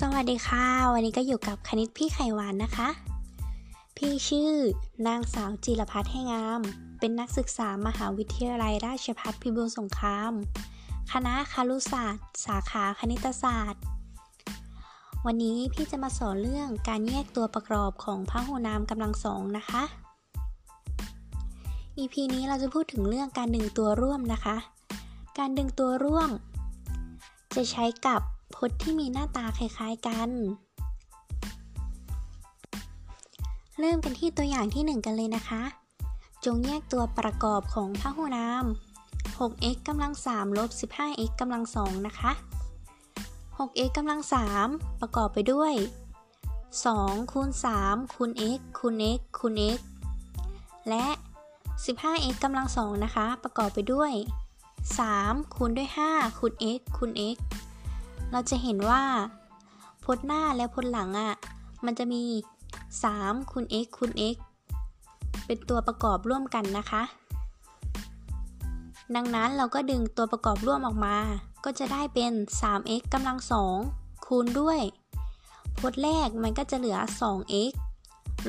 สวัสดีค่ะ วันนี้ก็อยู่กับคณิตพี่ไข่หวานนะคะ พี่ชื่อนางสาวจิรพัฒน์ให้งาม เป็นนักศึกษามหาวิทยาลัยราชภัฏพิบูลสงคราม คณะคารุศาสตร์ สาขาคณิตศาสตร์ วันนี้พี่จะมาสอนเรื่องการแยกตัวประกอบของพหุนามกำลังสองนะคะ EP นี้เราจะพูดถึงเรื่องการดึงตัวร่วมนะคะ การดึงตัวร่วม จะใช้กับ พจน์ที่มีหน้าตาคล้ายๆกัน เริ่มกันที่ตัวอย่างที่ 1 กันเลยนะคะ จงแยกตัวประกอบของพหุนาม 6x กำลัง3ลบ 15x กำลัง2นะคะ 6x กำลัง3ประกอบไปด้วย 2 คูณ 3 คูณ x คูณ x คูณ x และ 15x กำลัง2นะคะ ประกอบไปด้วย 3 คูณด้วย 5 คูณ x คูณ x เราจะเห็นว่าพจน์หน้าและพจน์หลังอะ่ะ มันจะมี 3คูณ x คูณ x เป็นตัวประกอบร่วมกันนะคะ ดังนั้นเราก็ดึงตัวประกอบร่วมออกมา ก็จะได้เป็น 3x กำลัง 2 คูณด้วยพจน์แรกมันก็จะเหลือ 2x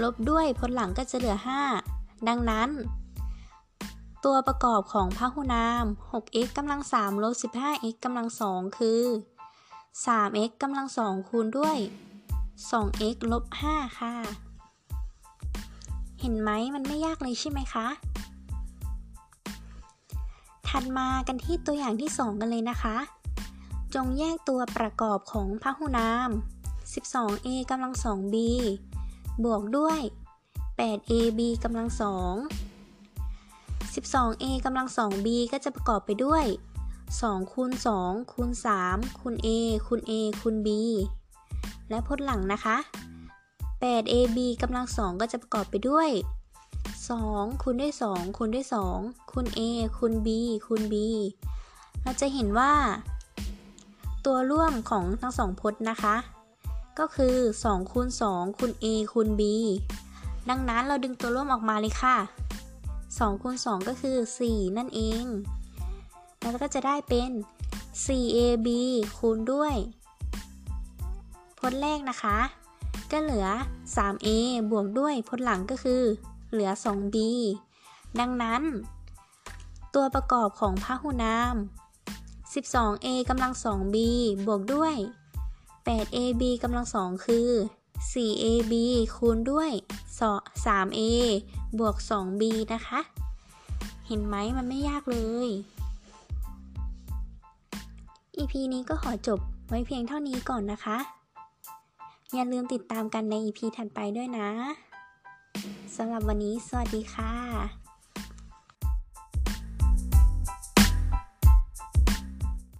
ลบด้วยพจน์หลังก็จะเหลือ 5 ดังนั้น ตัวประกอบของพหุนาม 6x กำลัง3ลบ 15x กำลัง2คือ 3x กำลัง2คูณด้วย 2x ลบ 5 ค่ะ เห็นไหมมันไม่ยากเลยใช่ไหมคะ ถัดมากันที่ตัวอย่างที่ 2 กันเลยนะคะ จงแยกตัวประกอบของพหุนาม 12a กำลัง 2b บวกด้วย 8ab กำลัง 2 12a กำลัง 2b ก็จะประกอบไปด้วย 2คูณ2คูณ3คูณ a คูณ a คูณ b และพจน์หลังนะคะ 8ab กำลัง 2 ก็จะประกอบไปด้วย 2คูณด้วย 2คูณด้วย 2คูณ a คูณ b คูณ b เราจะเห็นว่า ตัวร่วมของทั้งสองพจน์นะคะ ก็คือ2คูณ2คูณ a คูณ b ดังนั้นเราดึงตัวร่วมออกมาเลยค่ะ2คูณ2ก็คือ 4 นั่นเอง แล้วก็จะได้เป็น 4ab คูณด้วยพจน์แรกนะคะ ก็เหลือ 3a บวกด้วยพจน์หลังก็คือ เหลือ 2b ดังนั้น ตัวประกอบของพหุนาม 12a กำลัง 2b บวกด้วย 8ab กำลัง 2 คือ 4ab คูณด้วย 3a บวก 2b นะคะ เห็นไหมมันไม่ยากเลย EP นี้ก็ขอจบไว้เพียงเท่านี้ก่อนนะคะ อย่าลืมติดตามกันใน EP ถัดไปด้วยนะ สำหรับวันนี้สวัสดีค่ะ